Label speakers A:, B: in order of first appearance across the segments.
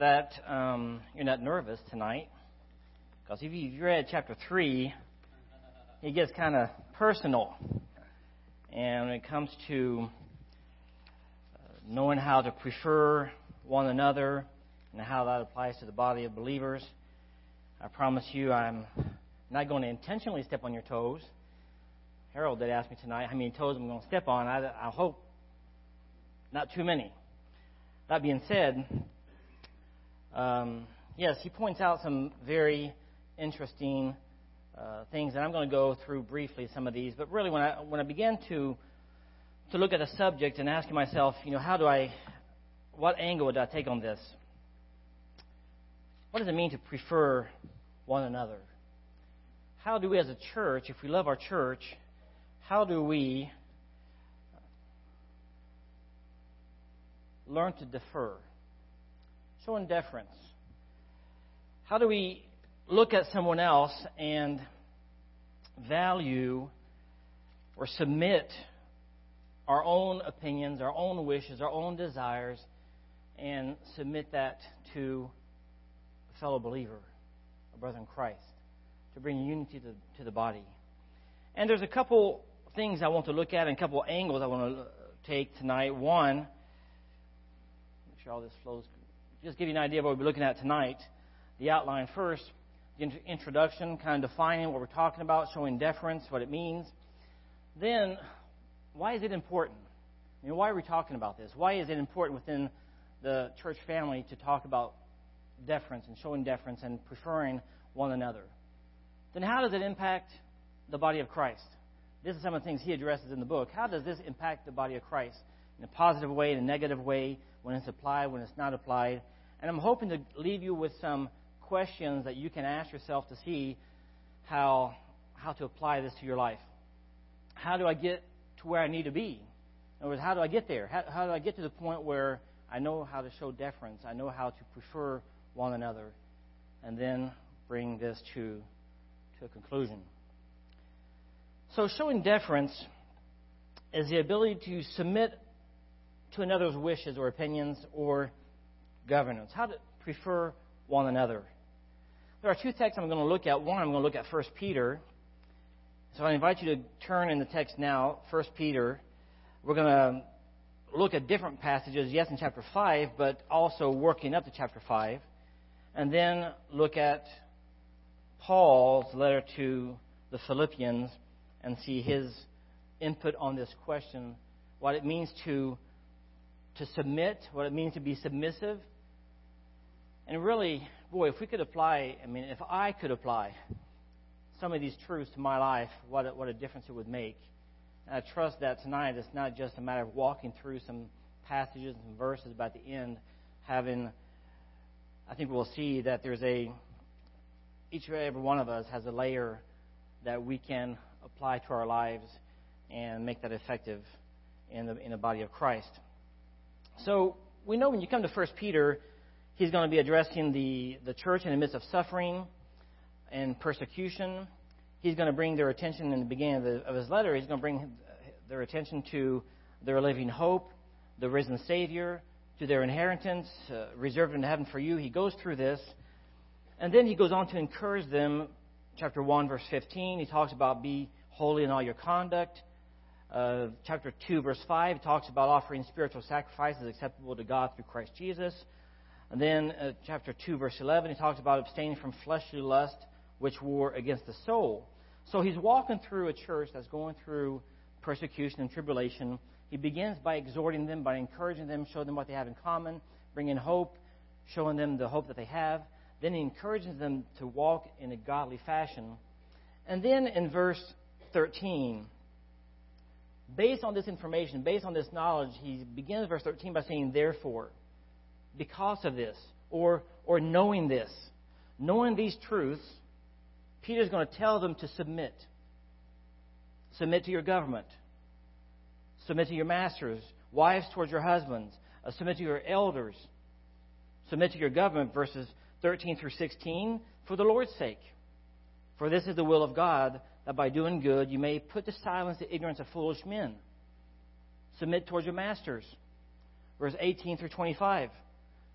A: that um, you're not nervous tonight, because if you've read chapter 3, it gets kind of personal. And when it comes to uh, knowing how to prefer one another and how that applies to the body of believers, I promise you I'm not going to intentionally step on your toes. Harold did ask me tonight how many toes I'm going to step on. I, I hope not too many. That being said, um, yes, he points out some very interesting uh, things, and I'm going to go through briefly some of these. But really, when I when I began to to look at the subject and asking myself, you know, how do I, what angle would I take on this? What does it mean to prefer one another? How do we, as a church, if we love our church, how do we learn to defer? Showing deference. How do we look at someone else and value or submit our own opinions, our own wishes, our own desires, and submit that to a fellow believer, a brother in Christ, to bring unity to, to the body? And there's a couple things I want to look at and a couple angles I want to take tonight. One, make sure all this flows just give you an idea of what we'll be looking at tonight. The outline first, the introduction, kind of defining what we're talking about, showing deference, what it means. Then, why is it important? I mean, why are we talking about this? Why is it important within the church family to talk about deference and showing deference and preferring one another? Then, how does it impact the body of Christ? This is some of the things he addresses in the book. How does this impact the body of Christ? In a positive way, in a negative way, when it's applied, when it's not applied, and I'm hoping to leave you with some questions that you can ask yourself to see how, how to apply this to your life. How do I get to where I need to be? In other words, how do I get there? How, how do I get to the point where I know how to show deference? I know how to prefer one another. And then bring this to, to a conclusion. So, showing deference is the ability to submit to another's wishes or opinions or governance, how to prefer one another. There are two texts I'm going to look at. One, I'm going to look at 1 Peter. So I invite you to turn in the text now, 1 Peter. We're going to look at different passages, yes, in chapter 5, but also working up to chapter 5. And then look at Paul's letter to the Philippians and see his input on this question what it means to, to submit, what it means to be submissive, and really, boy, if we could apply, I mean, if I could apply some of these truths to my life, what a, what a difference it would make. And I trust that tonight it's not just a matter of walking through some passages and verses, at the end, having, I think we'll see that there's a, each and every one of us has a layer that we can apply to our lives and make that effective in the, in the body of Christ. So we know when you come to 1 Peter, He's going to be addressing the, the church in the midst of suffering and persecution. He's going to bring their attention in the beginning of, the, of his letter. He's going to bring their attention to their living hope, the risen Savior, to their inheritance uh, reserved in heaven for you. He goes through this. And then he goes on to encourage them. Chapter 1, verse 15, he talks about be holy in all your conduct. Uh, chapter 2, verse 5, he talks about offering spiritual sacrifices acceptable to God through Christ Jesus. And then uh, chapter 2, verse 11, he talks about abstaining from fleshly lust, which war against the soul. So he's walking through a church that's going through persecution and tribulation. He begins by exhorting them, by encouraging them, showing them what they have in common, bringing hope, showing them the hope that they have. Then he encourages them to walk in a godly fashion. And then in verse 13, based on this information, based on this knowledge, he begins verse 13 by saying, Therefore because of this or, or knowing this. Knowing these truths, Peter's going to tell them to submit. Submit to your government. Submit to your masters. Wives towards your husbands. Uh, submit to your elders. Submit to your government, verses 13 through 16, for the Lord's sake. For this is the will of God, that by doing good you may put to silence the ignorance of foolish men. Submit towards your masters. Verse 18 through 25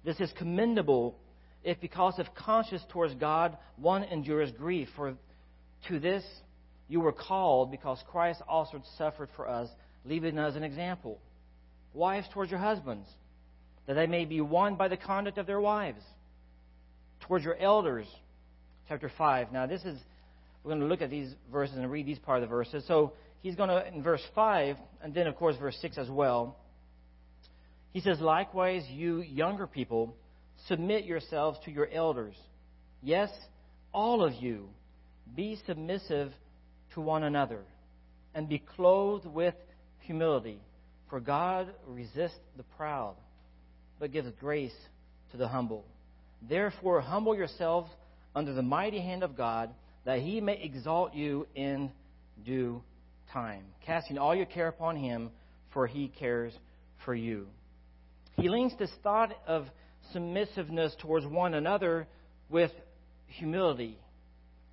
A: This is commendable if, because of conscience towards God, one endures grief. For to this you were called, because Christ also suffered for us, leaving us an example. Wives towards your husbands, that they may be won by the conduct of their wives. Towards your elders, chapter 5. Now, this is, we're going to look at these verses and read these part of the verses. So, he's going to, in verse 5, and then, of course, verse 6 as well, he says, Likewise, you younger people, submit yourselves to your elders. Yes, all of you, be submissive to one another, and be clothed with humility. For God resists the proud, but gives grace to the humble. Therefore, humble yourselves under the mighty hand of God, that he may exalt you in due time, casting all your care upon him, for he cares for you. He links this thought of submissiveness towards one another with humility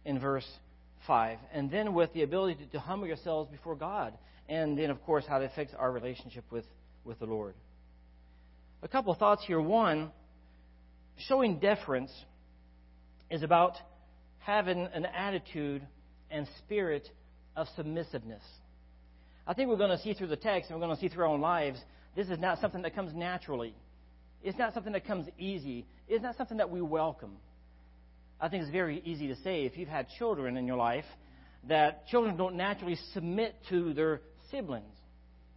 A: in verse 5, and then with the ability to, to humble yourselves before God, and then, of course, how it affects our relationship with, with the Lord. A couple of thoughts here. One, showing deference is about having an attitude and spirit of submissiveness. I think we're going to see through the text and we're going to see through our own lives this is not something that comes naturally. It's not something that comes easy. It's not something that we welcome. I think it's very easy to say if you've had children in your life that children don't naturally submit to their siblings.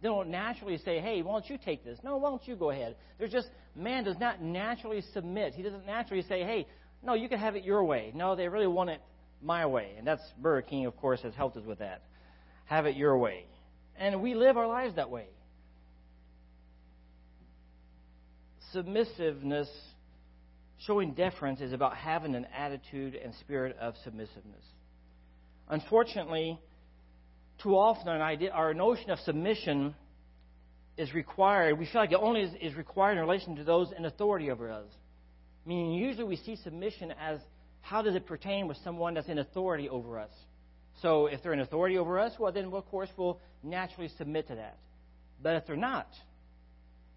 A: They don't naturally say, hey, why don't you take this? No, why don't you go ahead? There's just, man does not naturally submit. He doesn't naturally say, hey, no, you can have it your way. No, they really want it my way. And that's Burger King, of course, has helped us with that. Have it your way. And we live our lives that way. Submissiveness, showing deference, is about having an attitude and spirit of submissiveness. Unfortunately, too often our, notion of submission is required. We feel like it only is required in relation to those in authority over us. Meaning, usually we see submission as how does it pertain with someone that's in authority over us? So, if they're in authority over us, well, then, of course, we'll naturally submit to that. But if they're not,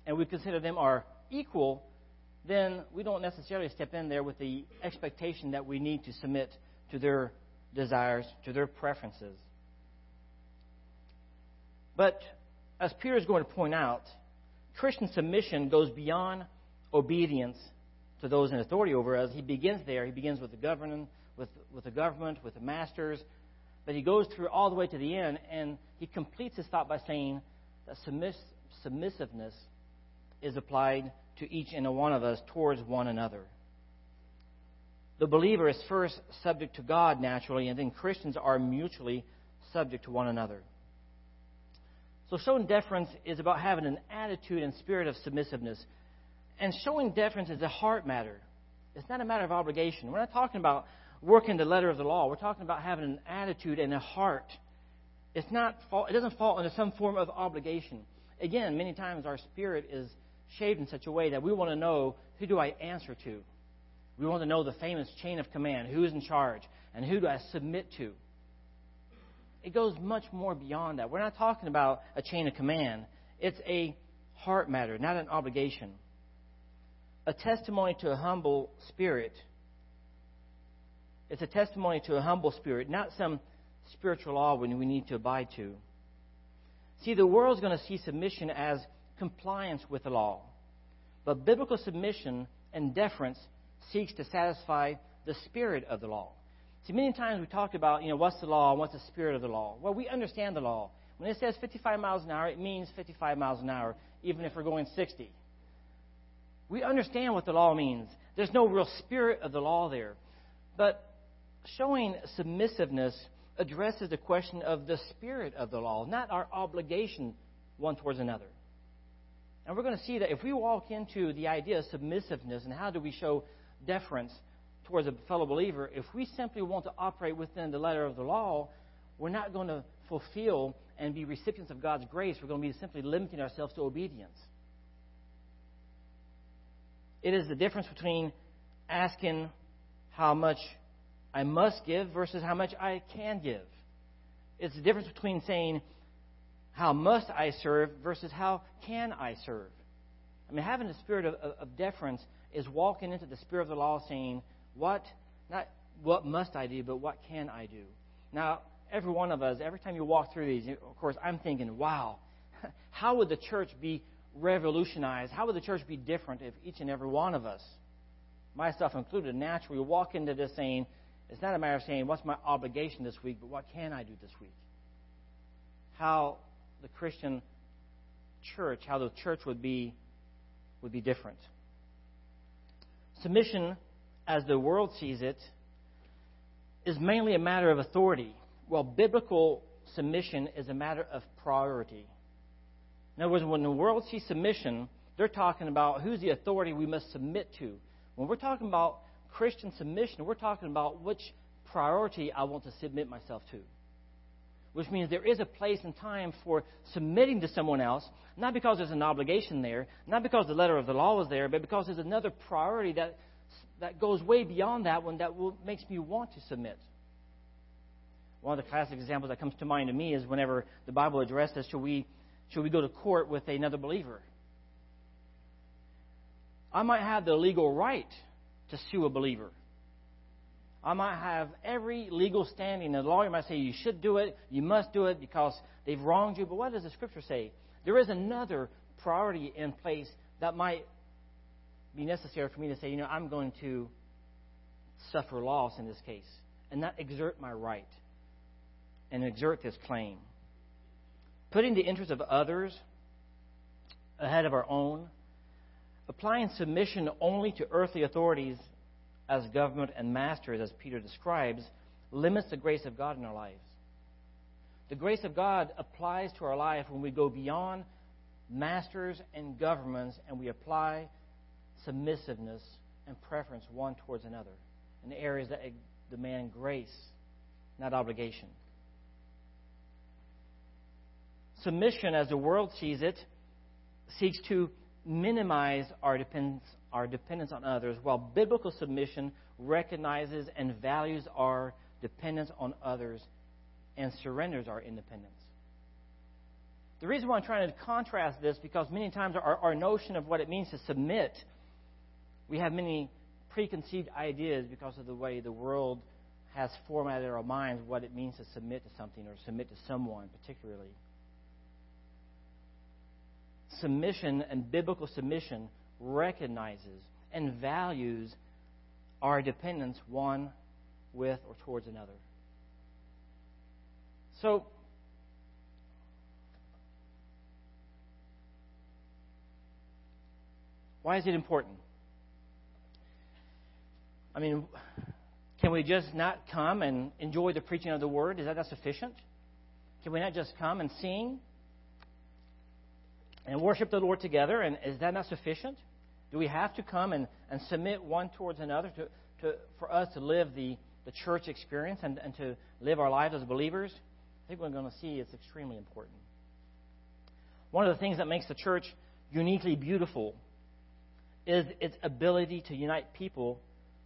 A: and we consider them our equal, then we don't necessarily step in there with the expectation that we need to submit to their desires, to their preferences. But as Peter is going to point out, Christian submission goes beyond obedience to those in authority over us. He begins there. He begins with the government, with, with the government, with the masters, but he goes through all the way to the end, and he completes his thought by saying that submiss- submissiveness is applied to each and one of us towards one another. The believer is first subject to God naturally, and then Christians are mutually subject to one another. So, showing deference is about having an attitude and spirit of submissiveness. And showing deference is a heart matter. It's not a matter of obligation. We're not talking about working the letter of the law. We're talking about having an attitude and a heart. It's not, it doesn't fall under some form of obligation. Again, many times our spirit is shaped in such a way that we want to know who do I answer to? We want to know the famous chain of command who is in charge and who do I submit to? It goes much more beyond that. We're not talking about a chain of command, it's a heart matter, not an obligation. A testimony to a humble spirit. It's a testimony to a humble spirit, not some spiritual law when we need to abide to. See, the world's going to see submission as compliance with the law. But biblical submission and deference seeks to satisfy the spirit of the law. See, many times we talk about, you know, what's the law and what's the spirit of the law. Well, we understand the law. When it says 55 miles an hour, it means 55 miles an hour, even if we're going 60. We understand what the law means. There's no real spirit of the law there. But showing submissiveness addresses the question of the spirit of the law, not our obligation one towards another. And we're going to see that if we walk into the idea of submissiveness and how do we show deference towards a fellow believer, if we simply want to operate within the letter of the law, we're not going to fulfill and be recipients of God's grace. We're going to be simply limiting ourselves to obedience. It is the difference between asking how much I must give versus how much I can give. It's the difference between saying, how must I serve versus how can I serve. I mean, having a spirit of, of, deference is walking into the spirit of the law saying, What, not what must I do, but what can I do? Now, every one of us, every time you walk through these, of course, I'm thinking, wow, how would the church be revolutionized? How would the church be different if each and every one of us, myself included, naturally walk into this saying, it's not a matter of saying, what's my obligation this week, but what can I do this week? How the Christian church, how the church would be, would be different. Submission, as the world sees it, is mainly a matter of authority, while biblical submission is a matter of priority. In other words, when the world sees submission, they're talking about who's the authority we must submit to. When we're talking about Christian submission, we're talking about which priority I want to submit myself to. Which means there is a place and time for submitting to someone else, not because there's an obligation there, not because the letter of the law is there, but because there's another priority that, that goes way beyond that one that will, makes me want to submit. One of the classic examples that comes to mind to me is whenever the Bible addresses should we should we go to court with another believer? I might have the legal right to sue a believer. I might have every legal standing. The lawyer might say you should do it, you must do it because they've wronged you. But what does the scripture say? There is another priority in place that might be necessary for me to say, you know, I'm going to suffer loss in this case and not exert my right and exert this claim putting the interests of others ahead of our own, applying submission only to earthly authorities as government and masters, as Peter describes, limits the grace of God in our lives. The grace of God applies to our life when we go beyond masters and governments and we apply submissiveness and preference one towards another in areas that demand grace, not obligation. Submission, as the world sees it, seeks to minimize our dependence, our dependence on others, while biblical submission recognizes and values our dependence on others and surrenders our independence. The reason why I'm trying to contrast this because many times our, our notion of what it means to submit, we have many preconceived ideas because of the way the world has formatted our minds what it means to submit to something or submit to someone particularly submission and biblical submission recognizes and values our dependence one with or towards another. So, why is it important? I mean, can we just not come and enjoy the preaching of the word? Is that not sufficient? Can we not just come and sing and worship the Lord together. And is that not sufficient? Do we have to come and, and submit one towards another to, to, for us to live the, the church experience and, and to live our lives as believers? I think we're going to see it's extremely important. One of the things that makes the church uniquely beautiful is its ability to unite people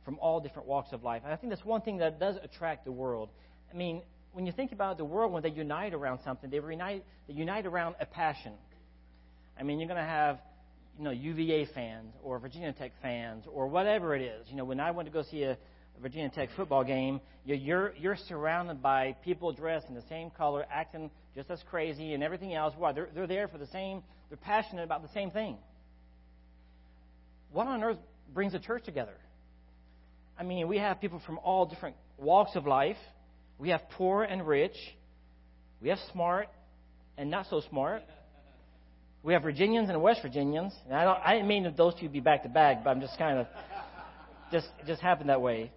A: from all different walks of life. And I think that's one thing that does attract the world. I mean, when you think about the world, when they unite around something, they unite, they unite around a passion. I mean, you're going to have, you know, UVA fans or Virginia Tech fans or whatever it is. You know, when I went to go see a, Virginia Tech football game, you're you're surrounded by people dressed in the same color, acting just as crazy and everything else. Why? They're they're there for the same. They're passionate about the same thing. What on earth brings a church together? I mean, we have people from all different walks of life. We have poor and rich. We have smart and not so smart. We have Virginians and West Virginians. And I, don't, I didn't mean that those two be back to back, but I'm just kind of just just happened that way.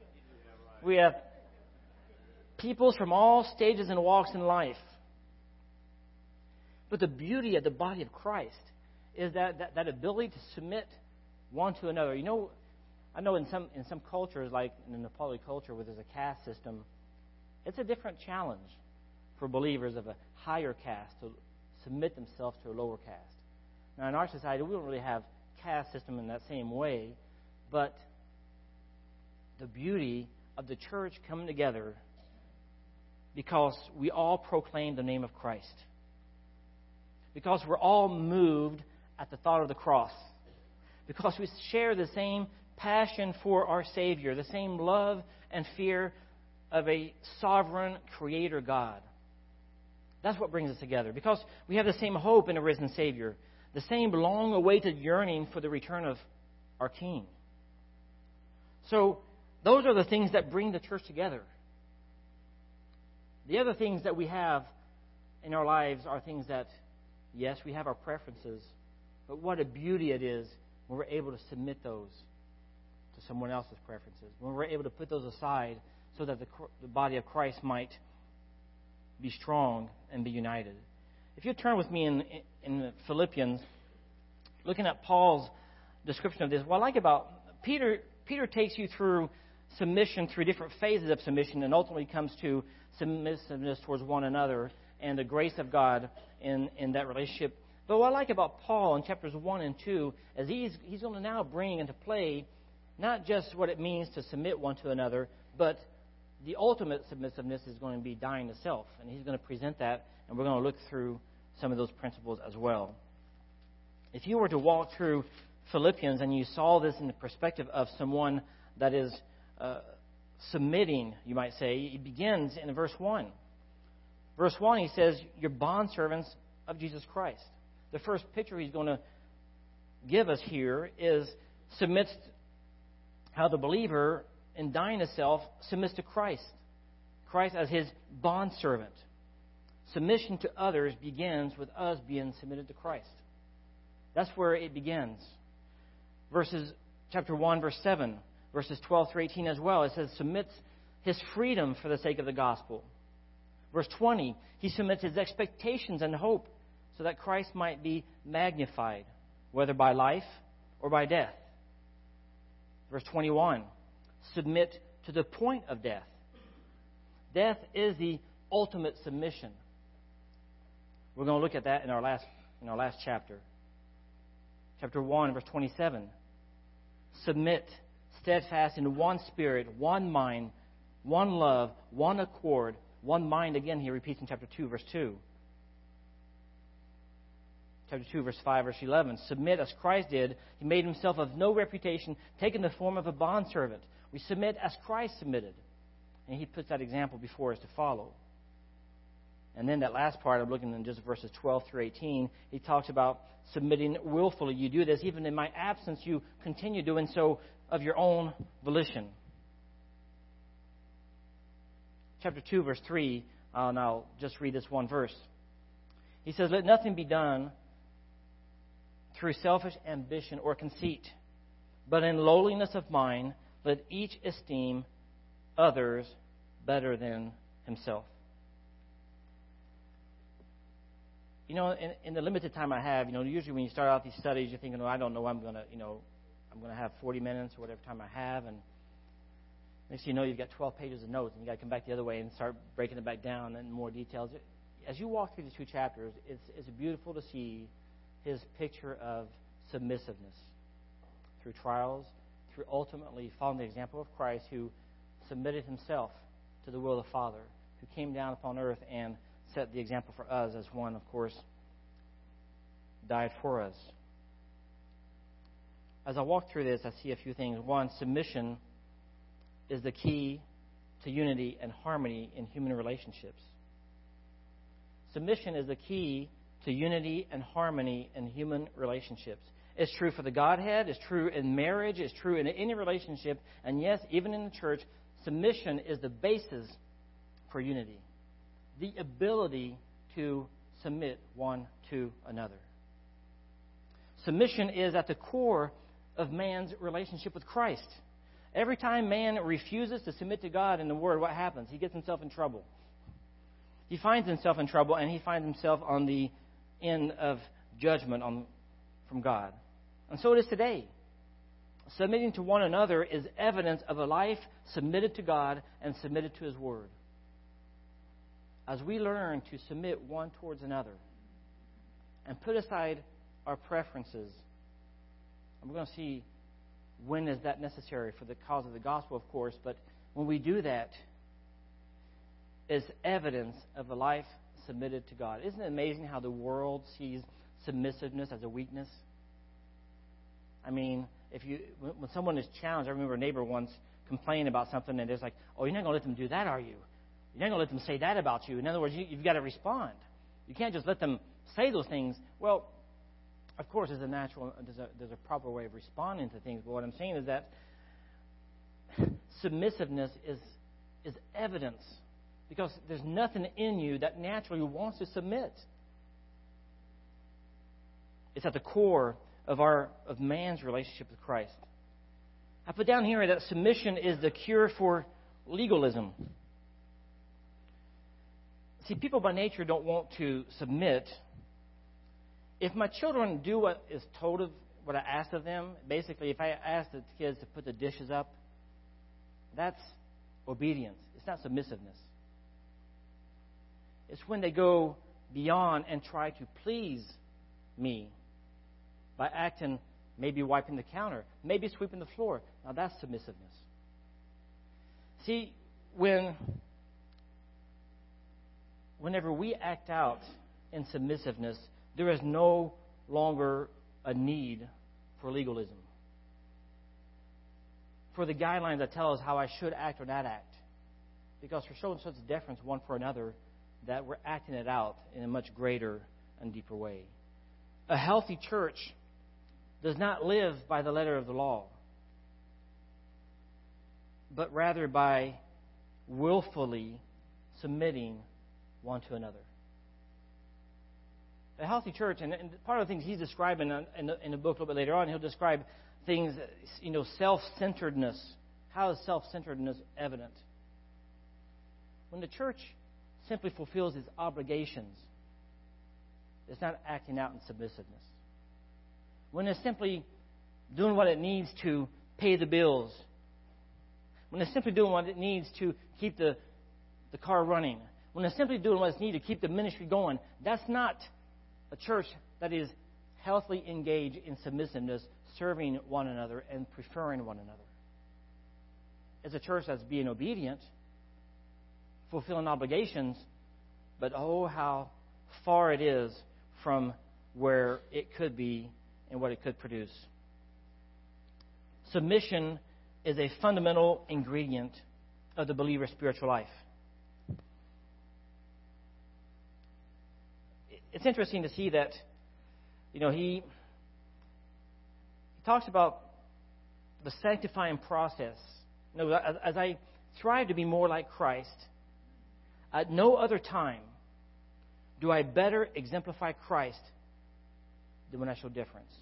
A: We have peoples from all stages and walks in life. But the beauty of the body of Christ is that, that, that ability to submit one to another. You know, I know in some in some cultures, like in the Nepali culture, where there's a caste system, it's a different challenge for believers of a higher caste to submit themselves to a lower caste. Now, in our society, we don't really have caste system in that same way, but the beauty of the church coming together because we all proclaim the name of Christ. Because we're all moved at the thought of the cross. Because we share the same passion for our Savior, the same love and fear of a sovereign creator God. That's what brings us together because we have the same hope in a risen Savior, the same long awaited yearning for the return of our King. So, those are the things that bring the church together. The other things that we have in our lives are things that, yes, we have our preferences, but what a beauty it is when we're able to submit those to someone else's preferences, when we're able to put those aside so that the, the body of Christ might be strong and be united. If you turn with me in, in Philippians, looking at Paul's description of this, what I like about Peter, Peter takes you through submission through different phases of submission and ultimately comes to submissiveness towards one another and the grace of God in, in that relationship. But what I like about Paul in chapters 1 and 2 is he's, he's going to now bring into play not just what it means to submit one to another, but the ultimate submissiveness is going to be dying to self. And he's going to present that, and we're going to look through some of those principles as well. If you were to walk through Philippians and you saw this in the perspective of someone that is uh, submitting, you might say, it begins in verse 1. Verse 1, he says, You're bondservants of Jesus Christ. The first picture he's going to give us here is submits how the believer in dying to self submits to Christ. Christ as his bondservant. Submission to others begins with us being submitted to Christ. That's where it begins. Verses chapter 1, verse 7, verses 12 through 18 as well. It says, submits his freedom for the sake of the gospel. Verse 20, he submits his expectations and hope so that Christ might be magnified, whether by life or by death. Verse 21, submit to the point of death. Death is the ultimate submission. We're going to look at that in our last, in our last chapter. Chapter 1, verse 27. Submit, steadfast in one spirit, one mind, one love, one accord, one mind. Again, he repeats in chapter 2, verse 2. Chapter 2, verse 5, verse 11. Submit as Christ did. He made himself of no reputation, taking the form of a bondservant. We submit as Christ submitted. And he puts that example before us to follow. And then that last part, I'm looking in just verses 12 through 18, he talks about submitting willfully. You do this even in my absence, you continue doing so of your own volition. Chapter 2, verse 3, uh, and I'll just read this one verse. He says, Let nothing be done through selfish ambition or conceit, but in lowliness of mind, let each esteem others better than himself. you know, in, in, the limited time I have, you know, usually when you start out these studies, you're thinking, oh, I don't know, I'm going to, you know, I'm going to have 40 minutes or whatever time I have. And next thing you know, you've got 12 pages of notes, and you got to come back the other way and start breaking it back down in more details. As you walk through these two chapters, it's, it's beautiful to see his picture of submissiveness through trials, through ultimately following the example of Christ, who submitted himself to the will of the Father, who came down upon earth and set the example for us as one, of course, died for us. As I walk through this, I see a few things. One, submission is the key to unity and harmony in human relationships. Submission is the key to unity and harmony in human relationships. It's true for the Godhead, it's true in marriage, it's true in any relationship, and yes, even in the church, submission is the basis for unity the ability to submit one to another. Submission is at the core of man's relationship with Christ. Every time man refuses to submit to God in the Word, what happens? He gets himself in trouble. He finds himself in trouble, and he finds himself on the end of judgment on, from God. And so it is today. Submitting to one another is evidence of a life submitted to God and submitted to His Word as we learn to submit one towards another and put aside our preferences, and we're going to see when is that necessary for the cause of the gospel, of course, but when we do that, is evidence of a life submitted to God. Isn't it amazing how the world sees submissiveness as a weakness? I mean, if you when, someone is challenged, I remember a neighbor once complained about something, and it's like, "Oh, you're not going to let them do that, are you? You're not going to let them say that about you." In other words, you, you've got to respond. You can't just let them say those things. Well, of course, there's a natural, there's a, there's a proper way of responding to things. But what I'm saying is that submissiveness is is evidence because there's nothing in you that naturally wants to submit. It's at the core of our of man's relationship with Christ. I put down here that submission is the cure for legalism. See, people by nature don't want to submit. If my children do what is told of what I ask of them, basically, if I ask the kids to put the dishes up, that's obedience. It's not submissiveness. It's when they go beyond and try to please me by acting, maybe wiping the counter, maybe sweeping the floor. Now that's submissiveness. See, when whenever we act out in submissiveness, there is no longer a need for legalism. For the guidelines that tell us how I should act or not act. Because we're showing such deference one for another that we're acting it out in a much greater and deeper way. A healthy church does not live by the letter of the law, but rather by willfully submitting one to another. A healthy church, and, part of the things he's describing in the, in the book a little bit later on, he'll describe things, you know, self centeredness. How is self centeredness evident? When the church simply fulfills its obligations, it's not acting out in submissiveness. When it's simply doing what it needs to pay the bills, when it's simply doing what it needs to keep the, the car running, when it's simply doing what's needed to keep the ministry going, that's not a church that is healthily engaged in submissiveness, serving one another, and preferring one another. It's a church that's being obedient, fulfilling obligations, but oh, how far it is from where it could be and what it could produce. Submission is a fundamental ingredient of the believer's spiritual life. it's interesting to see that, you know, he, he talks about the sanctifying process. You know, as, I strive to be more like Christ, at no other time do I better exemplify Christ than when I show difference.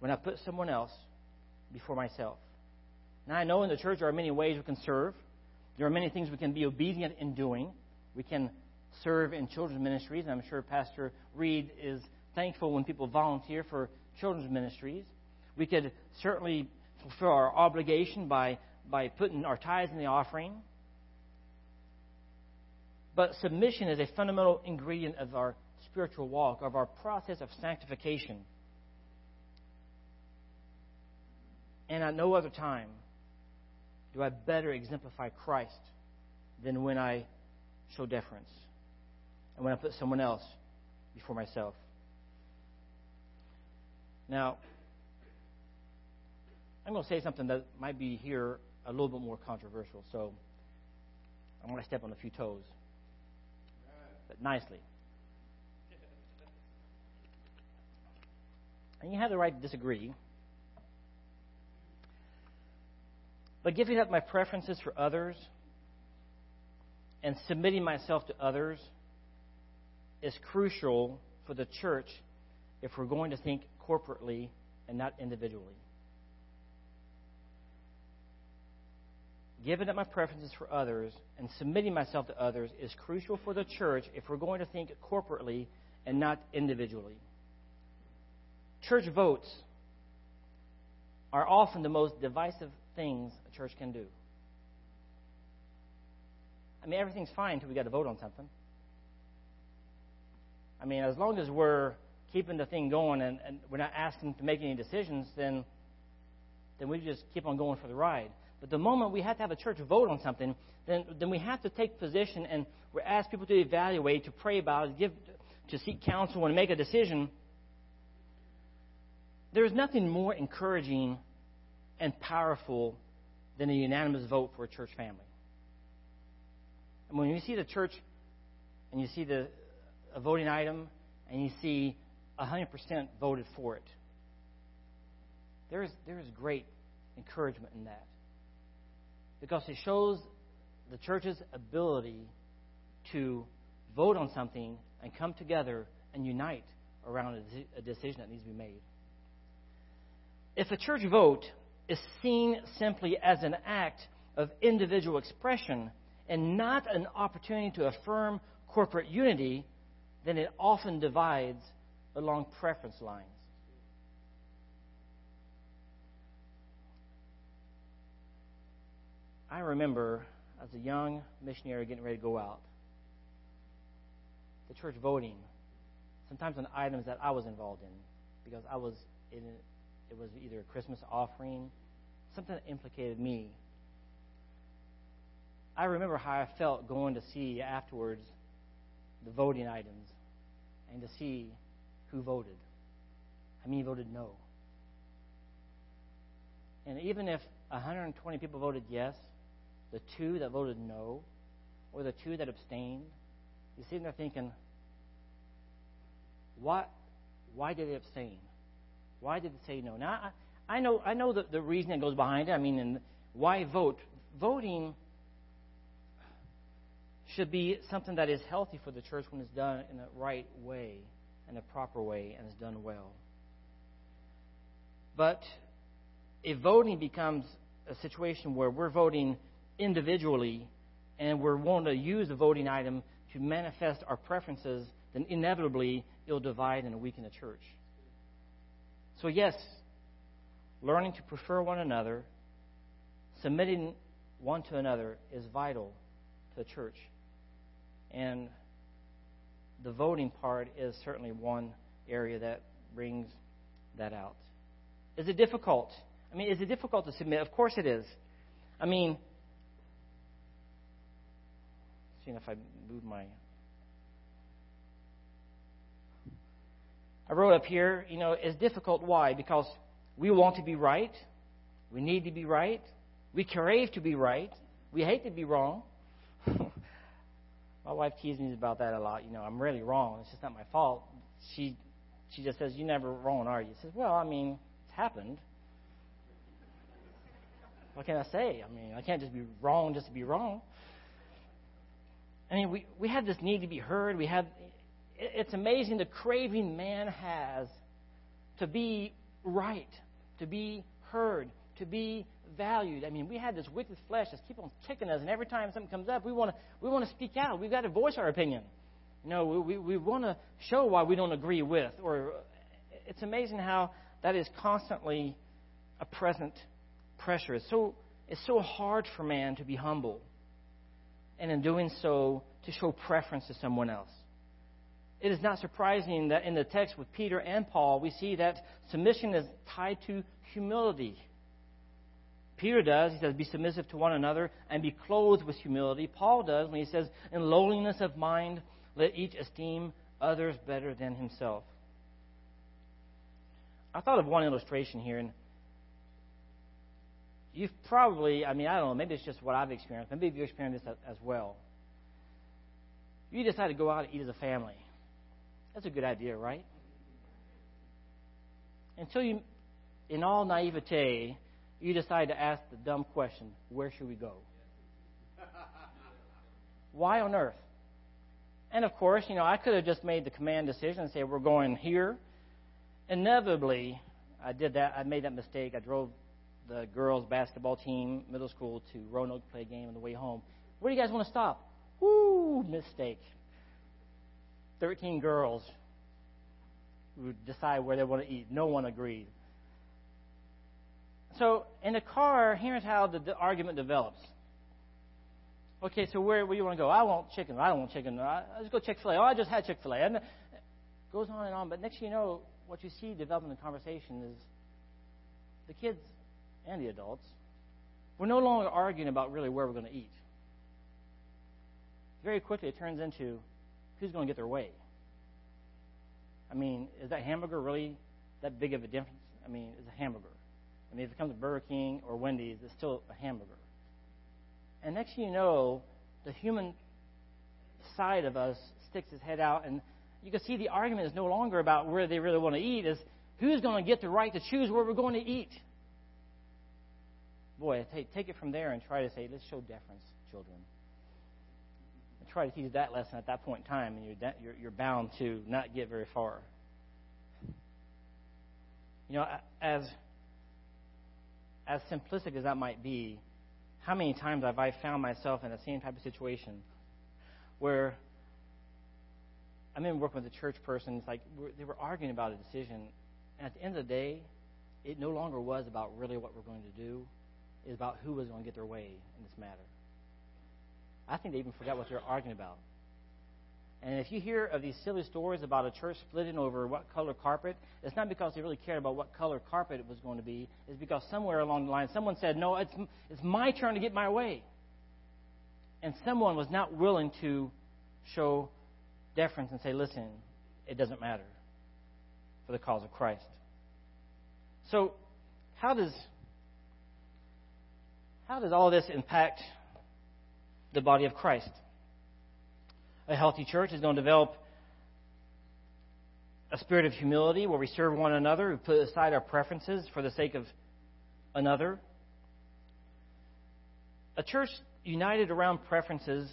A: When I put someone else before myself. Now, I know in the church there are many ways we can serve. There are many things we can be obedient in doing. We can serve in children's ministries. I'm sure Pastor Reed is thankful when people volunteer for children's ministries. We could certainly fulfill our obligation by, by putting our tithes in the offering. But submission is a fundamental ingredient of our spiritual walk, of our process of sanctification. And at no other time do I better exemplify Christ than when I show deference and when I put someone else before myself. Now, I'm going to say something that might be here a little bit more controversial, so I'm going to step on a few toes, but nicely. And you have the right to disagree. But giving up my preferences for others and submitting myself to others is crucial for the church if we're going to think corporately and not individually. Giving up my preferences for others and submitting myself to others is crucial for the church if we're going to think corporately and not individually. Church votes are often the most divisive things a church can do. I mean, everything's fine until we got to vote on something. I mean, as long as we're keeping the thing going and, and we're not asking to make any decisions, then then we just keep on going for the ride. But the moment we have to have a church vote on something, then then we have to take position and we ask people to evaluate, to pray about it, give to seek counsel and make a decision. There is nothing more encouraging and powerful than a unanimous vote for a church family. And when you see the church and you see the a voting item and you see 100% voted for it, there is, there is great encouragement in that. Because it shows the church's ability to vote on something and come together and unite around a, a decision that needs to be made. If a church vote is seen simply as an act of individual expression and not an opportunity to affirm corporate unity, then it often divides along preference lines. I remember as a young missionary getting ready to go out, the church voting, sometimes on items that I was involved in, because I was in, it was either a Christmas offering, something that implicated me. I remember how I felt going to see afterwards the voting items and to see who voted. How many voted no? And even if 120 people voted yes, the two that voted no, or the two that abstained, you see, they're thinking, what, why did they abstain? Why did they say no? Now, I, I know, I know the, the reason that goes behind it. I mean, and why vote? Voting should be something that is healthy for the church when it's done in the right way, in a proper way, and is done well. But if voting becomes a situation where we're voting individually and we're wanting to use a voting item to manifest our preferences, then inevitably it'll divide and weaken the church. So, yes, learning to prefer one another, submitting one to another is vital to the church. And the voting part is certainly one area that brings that out. Is it difficult? I mean, is it difficult to submit? Of course it is. I mean, seeing if I move my. I wrote up here, you know, it's difficult. Why? Because we want to be right. We need to be right. We crave to be right. We hate to be wrong. my wife teases me about that a lot. You know, I'm really wrong. It's just not my fault. She she just says, "You never wrong, are you?" She says, "Well, I mean, it's happened." What can I say? I mean, I can't just be wrong just to be wrong. I mean, we, we have this need to be heard. We have, it's amazing the craving man has to be right, to be heard, to be valued. I mean, we have this wicked flesh that's keep on kicking us, and every time something comes up, we want to we want to speak out. We've got to voice our opinion. You know, we we want to show why we don't agree with. Or it's amazing how that is constantly a present pressure. It's so it's so hard for man to be humble and in doing so, to show preference to someone else. It is not surprising that in the text with Peter and Paul, we see that submission is tied to humility. Peter does, he says, be submissive to one another and be clothed with humility. Paul does when he says, in lowliness of mind, let each esteem others better than himself. I thought of one illustration here, and you've probably, I mean, I don't know, maybe it's just what I've experienced. Maybe you've experienced this as well. You decide to go out and eat as a family. That's a good idea, right? Until you, in all naivete, you decide to ask the dumb question where should we go? Why on earth? And of course, you know, I could have just made the command decision and say, we're going here. Inevitably, I did that. I made that mistake. I drove the girls' basketball team, middle school, to Roanoke to play a game on the way home. Where do you guys want to stop? Woo, mistake. 13 girls who decide where they want to eat. No one agreed. So in the car, here's how the, the argument develops. Okay, so where, where do you want to go? I want chicken. I don't want chicken. I, let's go Chick Fil A. Oh, I just had Chick Fil A. And it goes on and on. But next, you know, what you see developing in the conversation is the kids and the adults, we're no longer arguing about really where we're going to eat. Very quickly, it turns into who's going to get their way. I mean, is that hamburger really that big of a difference I mean, is a hamburger. I mean, if it comes to Burger King or Wendy's, it's still a hamburger. And next thing you know, the human side of us sticks his head out, and you can see the argument is no longer about where they really want to eat, is who's going to get the right to choose where we're going to eat. Boy, take, take it from there and try to say, let's show deference, children. Try to teach that lesson at that point in time, and you're, you're, you're bound to not get very far. You know, as as simplistic as that might be, how many times have I found myself in the same type of situation where I'm in working with a church person. It's like they were arguing about a decision, and at the end of the day, it no longer was about really what we're going to do. It's about who was going to get their way in this matter. I think they even forgot what they were arguing about. And if you hear of these silly stories about a church splitting over what color carpet, it's not because they really cared about what color carpet it was going to be. It's because somewhere along the line, someone said, No, it's, it's my turn to get my way. And someone was not willing to show deference and say, Listen, it doesn't matter for the cause of Christ. So, how does, how does all this impact the body of Christ? A healthy church is going to develop a spirit of humility where we serve one another, we put aside our preferences for the sake of another. A church united around preferences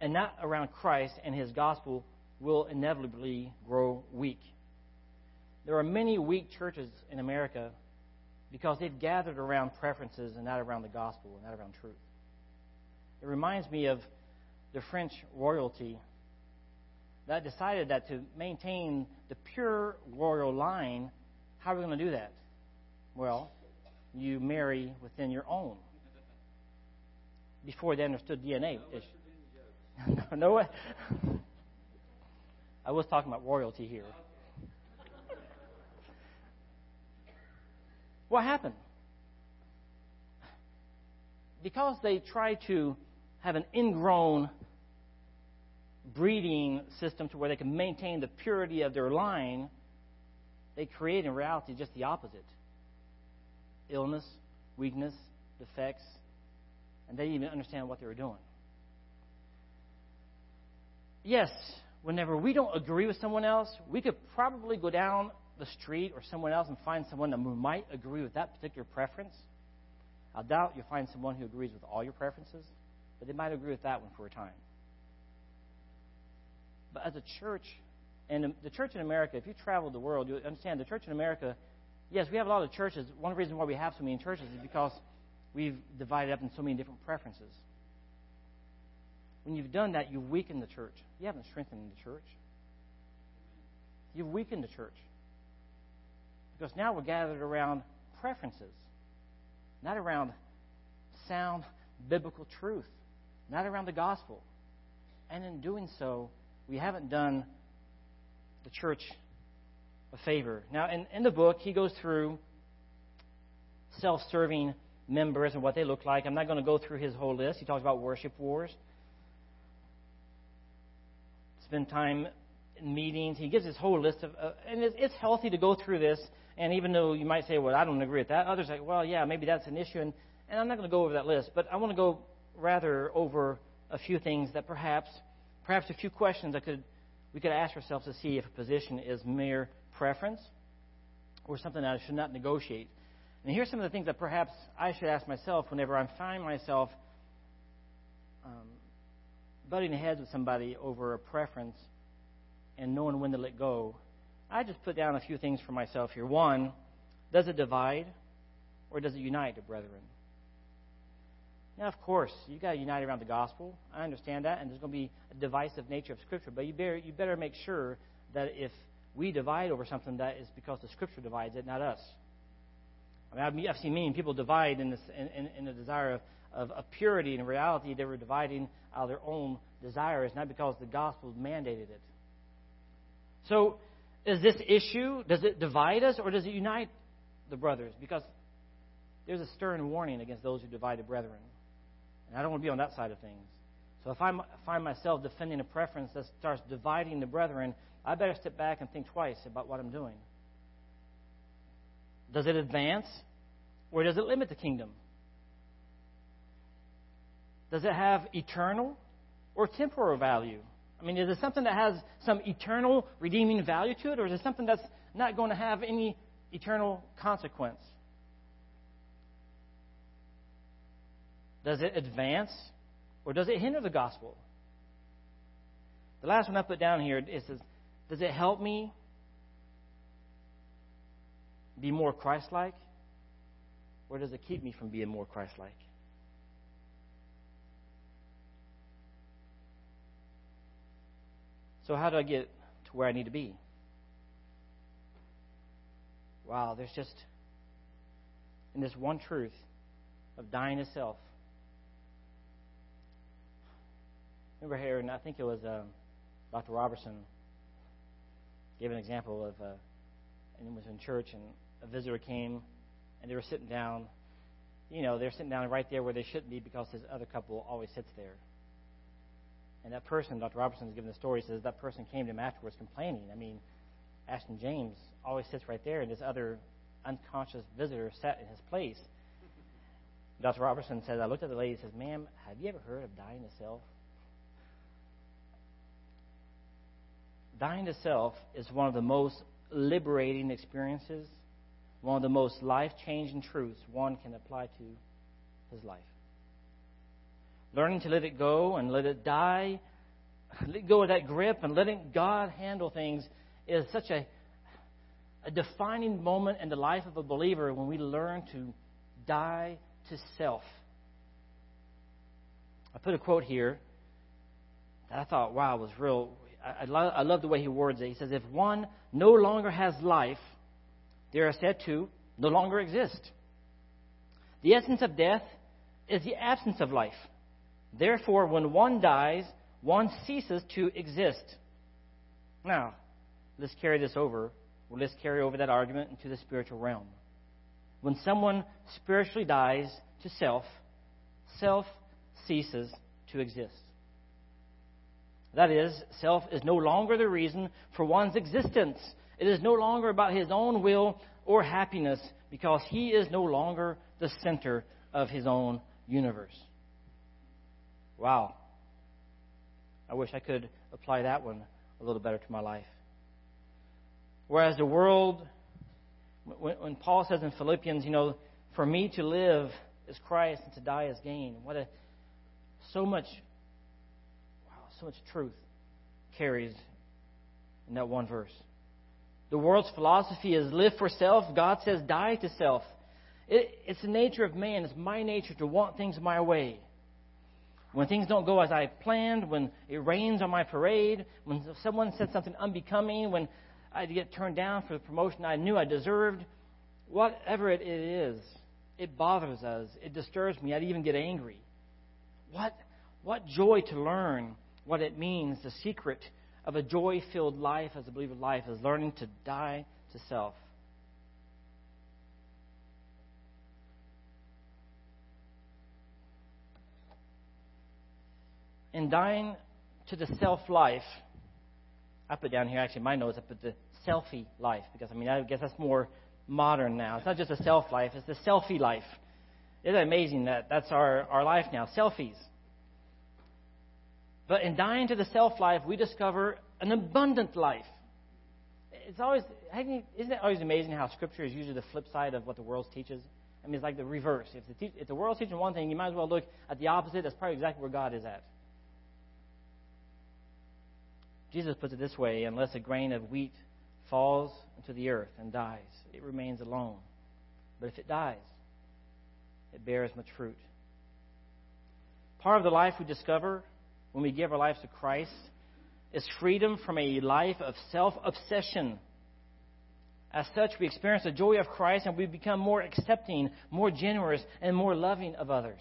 A: and not around Christ and his gospel will inevitably grow weak. There are many weak churches in America because they've gathered around preferences and not around the gospel and not around truth. It reminds me of the French royalty that decided that to maintain the pure royal line, how are we going to do that? Well, you marry within your own. Before they understood DNA. no, no way. I was talking about royalty here. What happened? Because they tried to have an ingrown breeding system to where they can maintain the purity of their line, they create in reality just the opposite illness, weakness, defects, and they didn't even understand what they were doing. Yes, whenever we don't agree with someone else, we could probably go down the street or someone else and find someone that might agree with that particular preference. I doubt you'll find someone who agrees with all your preferences, but they might agree with that one for a time. But as a church, and the church in America, if you travel the world, you understand the church in America, yes, we have a lot of churches. One reason why we have so many churches is because we've divided up in so many different preferences. When you've done that, you've weakened the church. You haven't strengthened the church. You've weakened the church. Because now we're gathered around preferences, not around sound biblical truth, not around the gospel. And in doing so, we haven't done the church a favor. Now, in, in the book, he goes through self serving members and what they look like. I'm not going to go through his whole list. He talks about worship wars. Spend time in meetings. He gives his whole list of, uh, and it's, it's healthy to go through this. And even though you might say, well, I don't agree with that, others are like, well, yeah, maybe that's an issue. And, and I'm not going to go over that list, but I want to go rather over a few things that perhaps, perhaps a few questions that could, we could ask ourselves to see if a position is mere preference or something that I should not negotiate. And here's some of the things that perhaps I should ask myself whenever I find myself um, butting heads with somebody over a preference and knowing when to let go. I just put down a few things for myself here. One, does it divide or does it unite the brethren? Now, of course, you've got to unite around the gospel. I understand that, and there's going to be a divisive nature of Scripture. But you better, you better make sure that if we divide over something, that is because the Scripture divides it, not us. I mean, I've, seen many people divide in, this, in, in, in the desire of, of, of purity. In reality, they were dividing out of their own desires, not because the gospel mandated it. So, is this issue, does it divide us or does it unite the brothers? Because there's a stern warning against those who divide the brethren. And I don't want to be on that side of things. So if I find myself defending a preference that starts dividing the brethren, I better step back and think twice about what I'm doing. Does it advance or does it limit the kingdom? Does it have eternal or temporal value? I mean, is it something that has some eternal redeeming value to it, or is it something that's not going to have any eternal consequence? Does it advance or does it hinder the gospel? The last one I put down here is Does it help me be more Christ like? Or does it keep me from being more Christ like? So, how do I get to where I need to be? Wow, there's just, in this one truth of dying to self. Remember and I think it was uh, Dr. Robertson gave an example of, uh, and it was in church, and a visitor came, and they were sitting down. You know, they're sitting down right there where they shouldn't be because this other couple always sits there. And that person, Dr. Robertson is giving the story, says that person came to him afterwards complaining. I mean, Ashton James always sits right there, and this other unconscious visitor sat in his place. Dr. Robertson says, I looked at the lady and says, Ma'am, have you ever heard of dying to self? Dying to self is one of the most liberating experiences, one of the most life changing truths one can apply to his life. Learning to let it go and let it die, let go of that grip and letting God handle things is such a, a defining moment in the life of a believer when we learn to die to self. I put a quote here that I thought, wow, was real. I, I, love, I love the way he words it. He says, If one no longer has life, they are said to no longer exist. The essence of death is the absence of life. Therefore, when one dies, one ceases to exist. Now, let's carry this over. Well, let's carry over that argument into the spiritual realm. When someone spiritually dies to self, self ceases to exist. That is, self is no longer the reason for one's existence. It is no longer about his own will or happiness because he is no longer the center of his own universe. Wow. I wish I could apply that one a little better to my life. Whereas the world, when, when Paul says in Philippians, you know, for me to live is Christ and to die is gain. What a so much, so much truth carries in that one verse. The world's philosophy is live for self. God says die to self. It, it's the nature of man. It's my nature to want things my way. When things don't go as I planned, when it rains on my parade, when someone said something unbecoming, when I get turned down for the promotion I knew I deserved, whatever it is, it bothers us. It disturbs me. I'd even get angry. What, what joy to learn what it means. The secret of a joy filled life as a believer life is learning to die to self. in dying to the self life, I put down here actually my notes. I put the selfie life because I mean I guess that's more modern now. It's not just a self life; it's the selfie life. Isn't it amazing that that's our, our life now? Selfies. But in dying to the self life, we discover an abundant life. It's always isn't it always amazing how Scripture is usually the flip side of what the world teaches? I mean, it's like the reverse. If the, te- if the world's teaching one thing, you might as well look at the opposite. That's probably exactly where God is at. Jesus puts it this way unless a grain of wheat falls into the earth and dies, it remains alone. But if it dies, it bears much fruit. Part of the life we discover when we give our lives to Christ is freedom from a life of self obsession. As such, we experience the joy of Christ and we become more accepting, more generous, and more loving of others.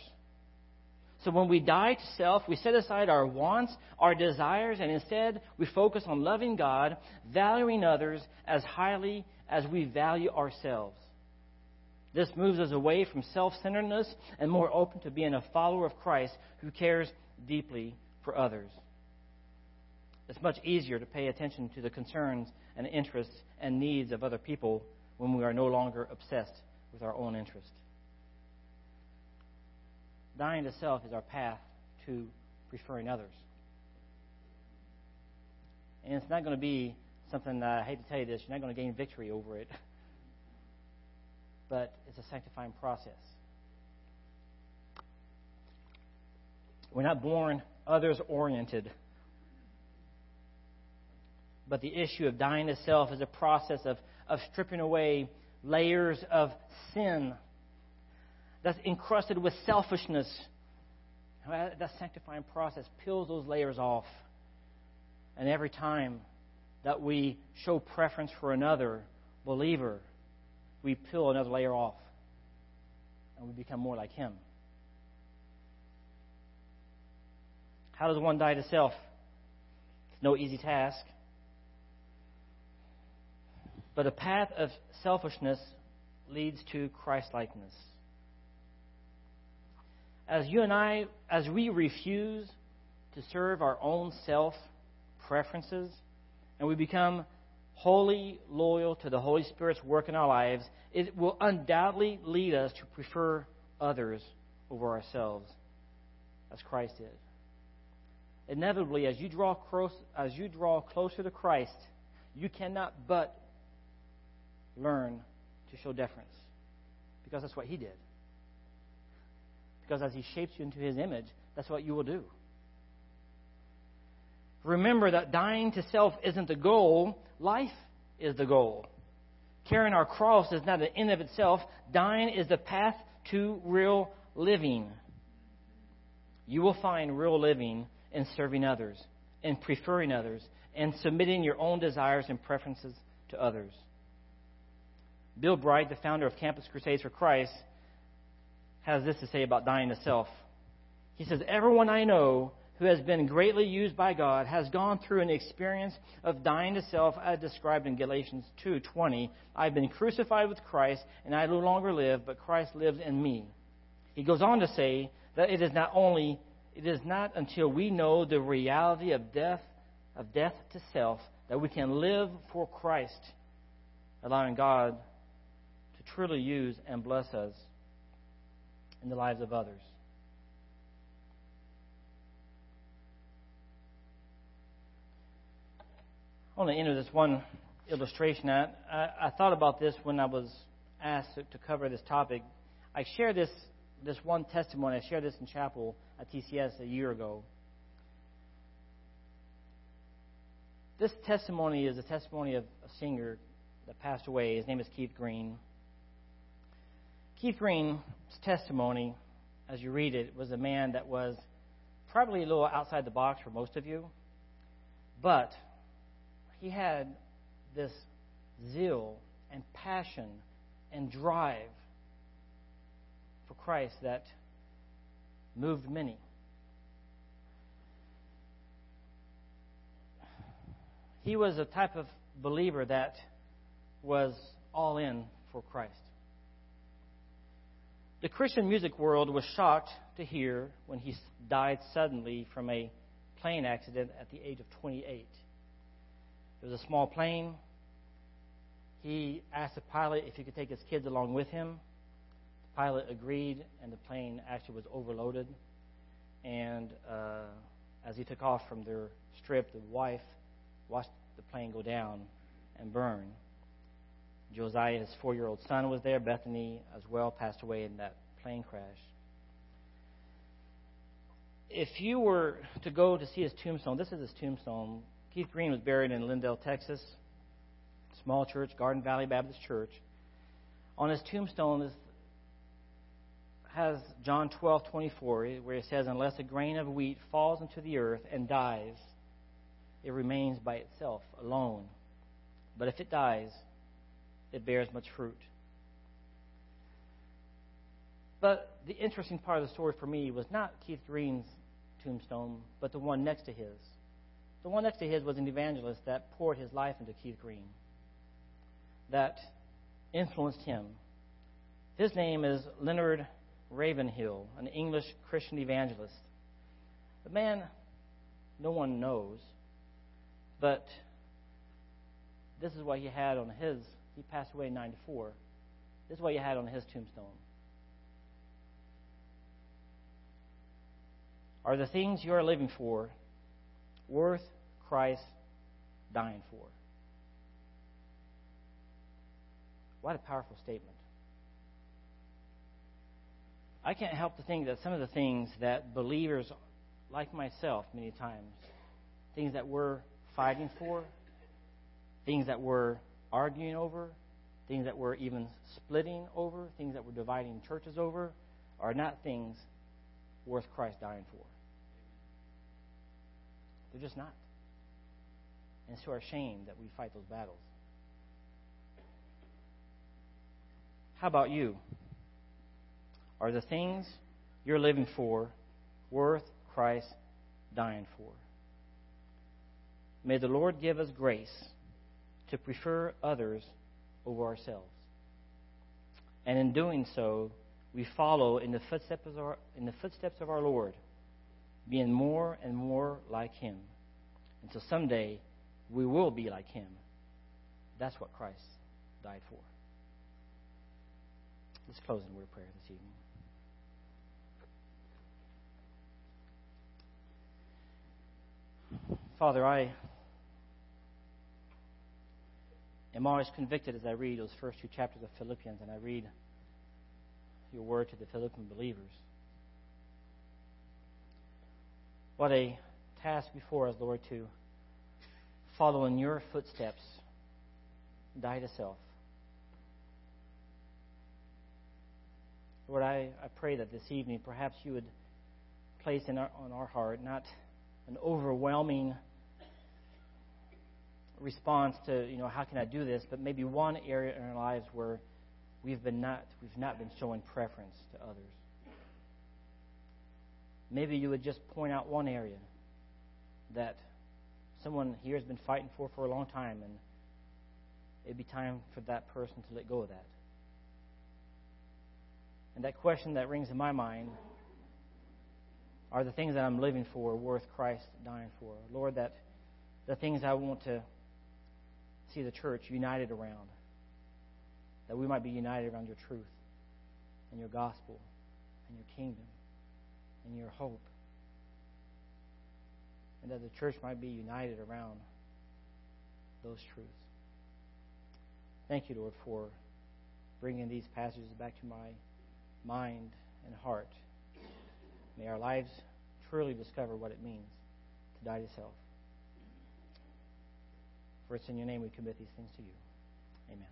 A: So when we die to self, we set aside our wants, our desires, and instead we focus on loving God, valuing others as highly as we value ourselves. This moves us away from self centeredness and more open to being a follower of Christ who cares deeply for others. It's much easier to pay attention to the concerns and interests and needs of other people when we are no longer obsessed with our own interest. Dying to self is our path to preferring others. And it's not going to be something that I hate to tell you this, you're not going to gain victory over it. But it's a sanctifying process. We're not born others oriented. But the issue of dying to self is a process of, of stripping away layers of sin that's encrusted with selfishness. That sanctifying process peels those layers off. And every time that we show preference for another believer, we peel another layer off and we become more like him. How does one die to self? It's no easy task. But a path of selfishness leads to Christlikeness. As you and I, as we refuse to serve our own self preferences, and we become wholly loyal to the Holy Spirit's work in our lives, it will undoubtedly lead us to prefer others over ourselves, as Christ did inevitably, as you draw close, as you draw closer to Christ, you cannot but learn to show deference, because that's what He did. Because as He shapes you into His image, that's what you will do. Remember that dying to self isn't the goal; life is the goal. Carrying our cross is not an end of itself. Dying is the path to real living. You will find real living in serving others, and preferring others, and submitting your own desires and preferences to others. Bill Bright, the founder of Campus Crusades for Christ, has this to say about dying to self. He says, Everyone I know who has been greatly used by God has gone through an experience of dying to self as described in Galatians 2:20. I've been crucified with Christ, and I no longer live, but Christ lives in me. He goes on to say that it is not only it is not until we know the reality of death, of death to self, that we can live for Christ, allowing God to truly use and bless us in the lives of others. I want to enter this one illustration. I, I, I thought about this when I was asked to, to cover this topic. I share this this one testimony. I shared this in chapel at TCS a year ago. This testimony is a testimony of a singer that passed away. His name is Keith Green. Keith Green's testimony, as you read it, was a man that was probably a little outside the box for most of you, but he had this zeal and passion and drive for Christ that moved many. He was a type of believer that was all in for Christ. The Christian music world was shocked to hear when he died suddenly from a plane accident at the age of 28. It was a small plane. He asked the pilot if he could take his kids along with him pilot agreed, and the plane actually was overloaded. And uh, as he took off from their strip, the wife watched the plane go down and burn. Josiah, his four year old son, was there. Bethany, as well, passed away in that plane crash. If you were to go to see his tombstone, this is his tombstone. Keith Green was buried in Lindale, Texas. Small church, Garden Valley Baptist Church. On his tombstone is has John 12:24 where it says unless a grain of wheat falls into the earth and dies it remains by itself alone. But if it dies it bears much fruit. But the interesting part of the story for me was not Keith Green's tombstone but the one next to his. The one next to his was an evangelist that poured his life into Keith Green that influenced him. His name is Leonard Ravenhill, an English Christian evangelist. The man no one knows, but this is what he had on his He passed away in 94. This is what you had on his tombstone. Are the things you are living for worth Christ dying for? What a powerful statement. I can't help to think that some of the things that believers, like myself, many times, things that we're fighting for, things that we're arguing over, things that we're even splitting over, things that we're dividing churches over, are not things worth Christ dying for. They're just not. And so are ashamed that we fight those battles. How about you? Are the things you're living for worth Christ dying for? May the Lord give us grace to prefer others over ourselves. And in doing so, we follow in the footsteps of our, in the footsteps of our Lord, being more and more like Him. Until someday we will be like Him. That's what Christ died for. Let's close in word of prayer this evening. Father, I am always convicted as I read those first two chapters of Philippians and I read your word to the Philippian believers. What a task before us, Lord, to follow in your footsteps, die to self. Lord, I, I pray that this evening perhaps you would place in our, on our heart not an overwhelming response to, you know, how can I do this, but maybe one area in our lives where we've been not we've not been showing preference to others. Maybe you would just point out one area that someone here has been fighting for for a long time and it'd be time for that person to let go of that. And that question that rings in my mind are the things that I'm living for worth Christ dying for? Lord, that the things I want to see the church united around, that we might be united around your truth and your gospel and your kingdom and your hope, and that the church might be united around those truths. Thank you, Lord, for bringing these passages back to my mind and heart. May our lives truly discover what it means to die to self. For it's in your name we commit these things to you. Amen.